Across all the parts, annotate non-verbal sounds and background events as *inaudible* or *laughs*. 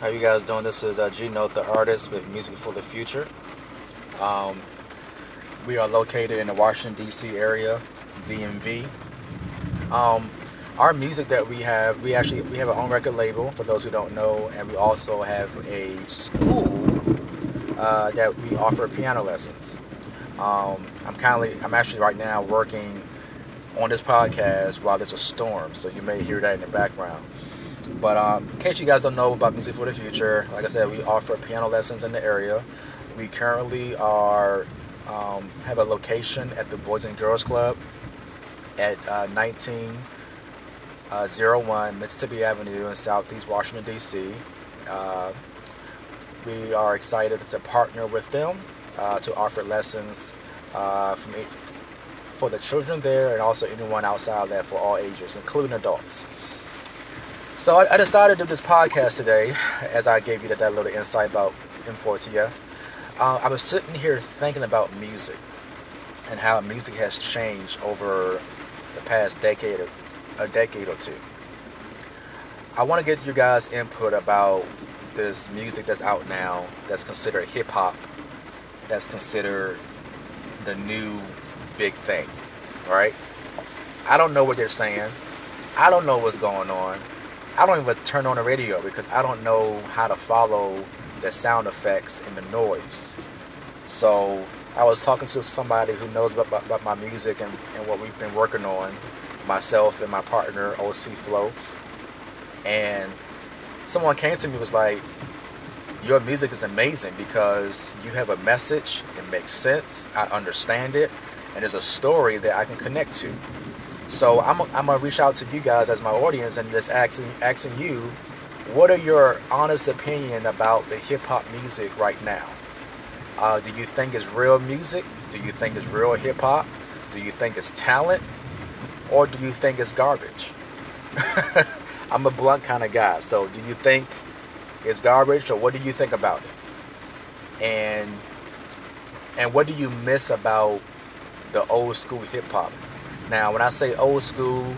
How you guys doing? This is uh, G Note, the artist with Music for the Future. Um, we are located in the Washington D.C. area, DMV. Um, our music that we have, we actually we have our own record label for those who don't know, and we also have a school uh, that we offer piano lessons. Um, I'm kindly, I'm actually right now working on this podcast while there's a storm, so you may hear that in the background. But um, in case you guys don't know about Music for the Future, like I said, we offer piano lessons in the area. We currently are um, have a location at the Boys and Girls Club at uh, 1901 uh, Mississippi Avenue in Southeast Washington, D.C. Uh, we are excited to partner with them uh, to offer lessons uh, for the children there and also anyone outside that for all ages, including adults. So I, I, decided to do this podcast today, as I gave you that, that little insight about M4TF. Uh, I was sitting here thinking about music and how music has changed over the past decade, or, a decade or two. I want to get you guys' input about this music that's out now that's considered hip hop, that's considered the new big thing, right? I don't know what they're saying. I don't know what's going on. I don't even turn on the radio because I don't know how to follow the sound effects and the noise. So I was talking to somebody who knows about, about, about my music and, and what we've been working on, myself and my partner OC Flow. And someone came to me was like, your music is amazing because you have a message, it makes sense, I understand it, and there's a story that I can connect to. So I'm, I'm gonna reach out to you guys as my audience and just asking asking you, what are your honest opinion about the hip hop music right now? Uh, do you think it's real music? Do you think it's real hip hop? Do you think it's talent? Or do you think it's garbage? *laughs* I'm a blunt kind of guy. So do you think it's garbage or what do you think about it? And and what do you miss about the old school hip hop? Now, when I say old school,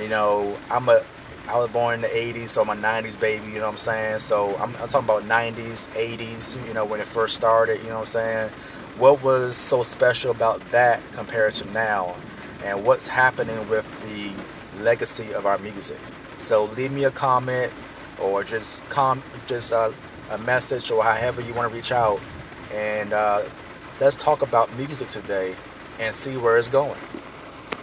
you know, I'm a I was born in the 80s, so I'm a 90s baby, you know what I'm saying? So I'm, I'm, talking about 90s, 80s, you know, when it first started, you know what I'm saying? What was so special about that compared to now? And what's happening with the legacy of our music? So leave me a comment or just com just uh, a message or however you want to reach out and uh, let's talk about music today and see where it's going.